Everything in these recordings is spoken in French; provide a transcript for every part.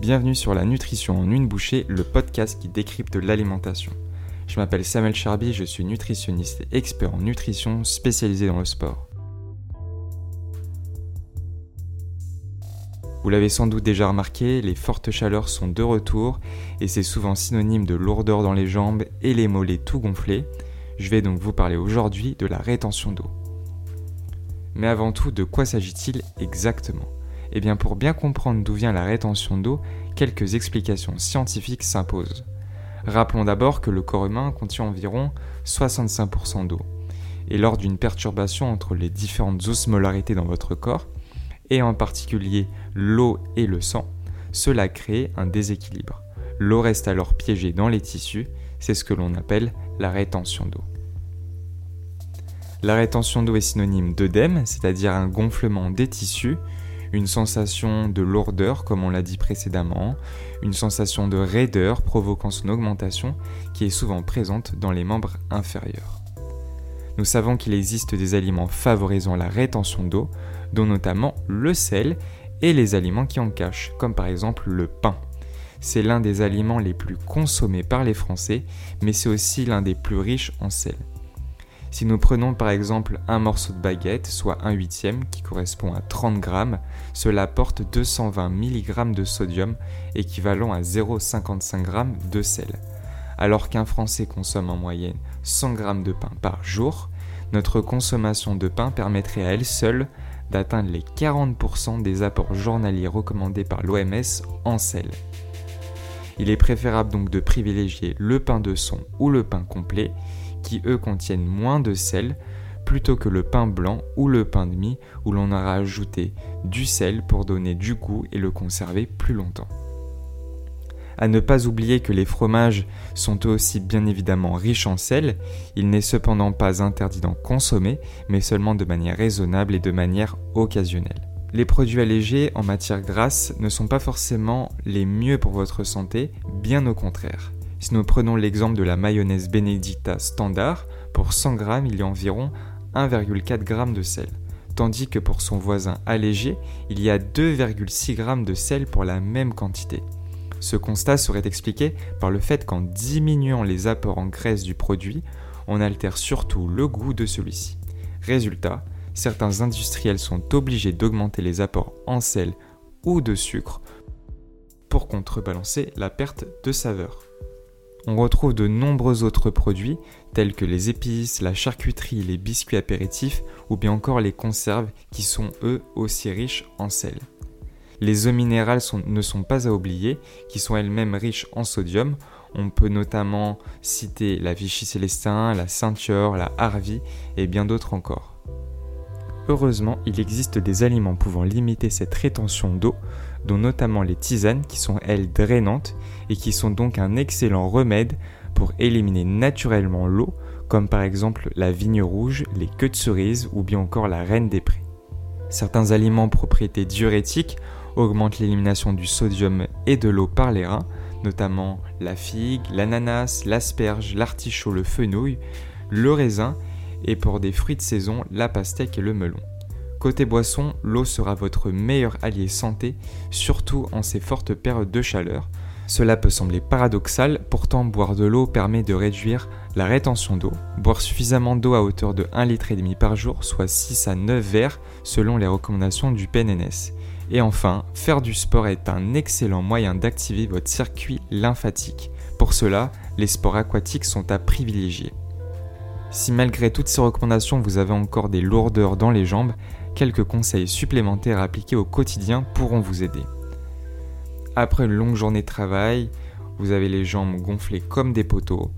Bienvenue sur la nutrition en une bouchée, le podcast qui décrypte l'alimentation. Je m'appelle Samuel Charby, je suis nutritionniste et expert en nutrition spécialisé dans le sport. Vous l'avez sans doute déjà remarqué, les fortes chaleurs sont de retour et c'est souvent synonyme de lourdeur dans les jambes et les mollets tout gonflés. Je vais donc vous parler aujourd'hui de la rétention d'eau. Mais avant tout, de quoi s'agit-il exactement? Eh bien pour bien comprendre d'où vient la rétention d'eau, quelques explications scientifiques s'imposent. Rappelons d'abord que le corps humain contient environ 65% d'eau. Et lors d'une perturbation entre les différentes osmolarités dans votre corps, et en particulier l'eau et le sang, cela crée un déséquilibre. L'eau reste alors piégée dans les tissus, c'est ce que l'on appelle la rétention d'eau. La rétention d'eau est synonyme d'œdème, c'est-à-dire un gonflement des tissus, une sensation de lourdeur comme on l'a dit précédemment, une sensation de raideur provoquant son augmentation qui est souvent présente dans les membres inférieurs. Nous savons qu'il existe des aliments favorisant la rétention d'eau, dont notamment le sel et les aliments qui en cachent, comme par exemple le pain. C'est l'un des aliments les plus consommés par les Français, mais c'est aussi l'un des plus riches en sel. Si nous prenons par exemple un morceau de baguette, soit un huitième, qui correspond à 30 grammes, cela apporte 220 mg de sodium, équivalent à 0,55 g de sel. Alors qu'un Français consomme en moyenne 100 g de pain par jour, notre consommation de pain permettrait à elle seule d'atteindre les 40% des apports journaliers recommandés par l'OMS en sel. Il est préférable donc de privilégier le pain de son ou le pain complet, qui eux contiennent moins de sel plutôt que le pain blanc ou le pain de mie où l'on aura ajouté du sel pour donner du goût et le conserver plus longtemps. À ne pas oublier que les fromages sont aussi bien évidemment riches en sel, il n'est cependant pas interdit d'en consommer, mais seulement de manière raisonnable et de manière occasionnelle. Les produits allégés en matière grasse ne sont pas forcément les mieux pour votre santé, bien au contraire. Si nous prenons l'exemple de la mayonnaise Benedicta standard, pour 100 g, il y a environ 1,4 g de sel, tandis que pour son voisin allégé, il y a 2,6 g de sel pour la même quantité. Ce constat serait expliqué par le fait qu'en diminuant les apports en graisse du produit, on altère surtout le goût de celui-ci. Résultat, certains industriels sont obligés d'augmenter les apports en sel ou de sucre pour contrebalancer la perte de saveur on retrouve de nombreux autres produits tels que les épices, la charcuterie, les biscuits apéritifs ou bien encore les conserves qui sont eux aussi riches en sel. Les eaux minérales ne sont pas à oublier, qui sont elles-mêmes riches en sodium. On peut notamment citer la Vichy Célestin, la Ceinture, la Harvey et bien d'autres encore. Heureusement, il existe des aliments pouvant limiter cette rétention d'eau, dont notamment les tisanes qui sont elles drainantes et qui sont donc un excellent remède pour éliminer naturellement l'eau, comme par exemple la vigne rouge, les queues de cerise ou bien encore la reine des prés. Certains aliments propriétés diurétiques augmentent l'élimination du sodium et de l'eau par les reins, notamment la figue, l'ananas, l'asperge, l'artichaut, le fenouil, le raisin et pour des fruits de saison, la pastèque et le melon. Côté boisson, l'eau sera votre meilleur allié santé, surtout en ces fortes périodes de chaleur. Cela peut sembler paradoxal, pourtant boire de l'eau permet de réduire la rétention d'eau. Boire suffisamment d'eau à hauteur de 1,5 litre par jour, soit 6 à 9 verres selon les recommandations du PNNS. Et enfin, faire du sport est un excellent moyen d'activer votre circuit lymphatique. Pour cela, les sports aquatiques sont à privilégier. Si malgré toutes ces recommandations vous avez encore des lourdeurs dans les jambes, quelques conseils supplémentaires appliqués au quotidien pourront vous aider. Après une longue journée de travail, vous avez les jambes gonflées comme des poteaux.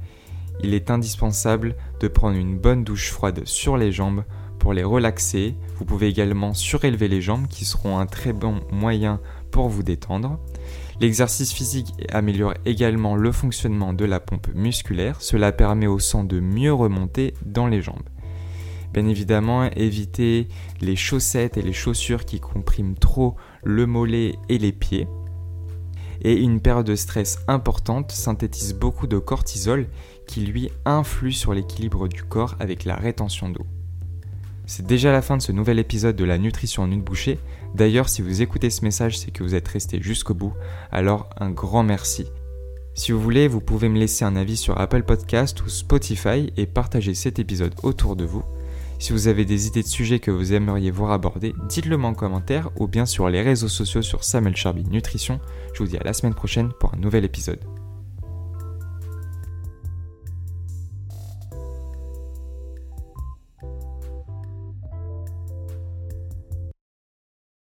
Il est indispensable de prendre une bonne douche froide sur les jambes pour les relaxer. Vous pouvez également surélever les jambes qui seront un très bon moyen pour vous détendre. L'exercice physique améliore également le fonctionnement de la pompe musculaire, cela permet au sang de mieux remonter dans les jambes. Bien évidemment, évitez les chaussettes et les chaussures qui compriment trop le mollet et les pieds. Et une période de stress importante synthétise beaucoup de cortisol qui lui influe sur l'équilibre du corps avec la rétention d'eau. C'est déjà la fin de ce nouvel épisode de la nutrition en une bouchée. D'ailleurs, si vous écoutez ce message, c'est que vous êtes resté jusqu'au bout. Alors, un grand merci. Si vous voulez, vous pouvez me laisser un avis sur Apple Podcast ou Spotify et partager cet épisode autour de vous. Si vous avez des idées de sujets que vous aimeriez voir abordés, dites-le moi en commentaire ou bien sur les réseaux sociaux sur Samuel Charby Nutrition. Je vous dis à la semaine prochaine pour un nouvel épisode.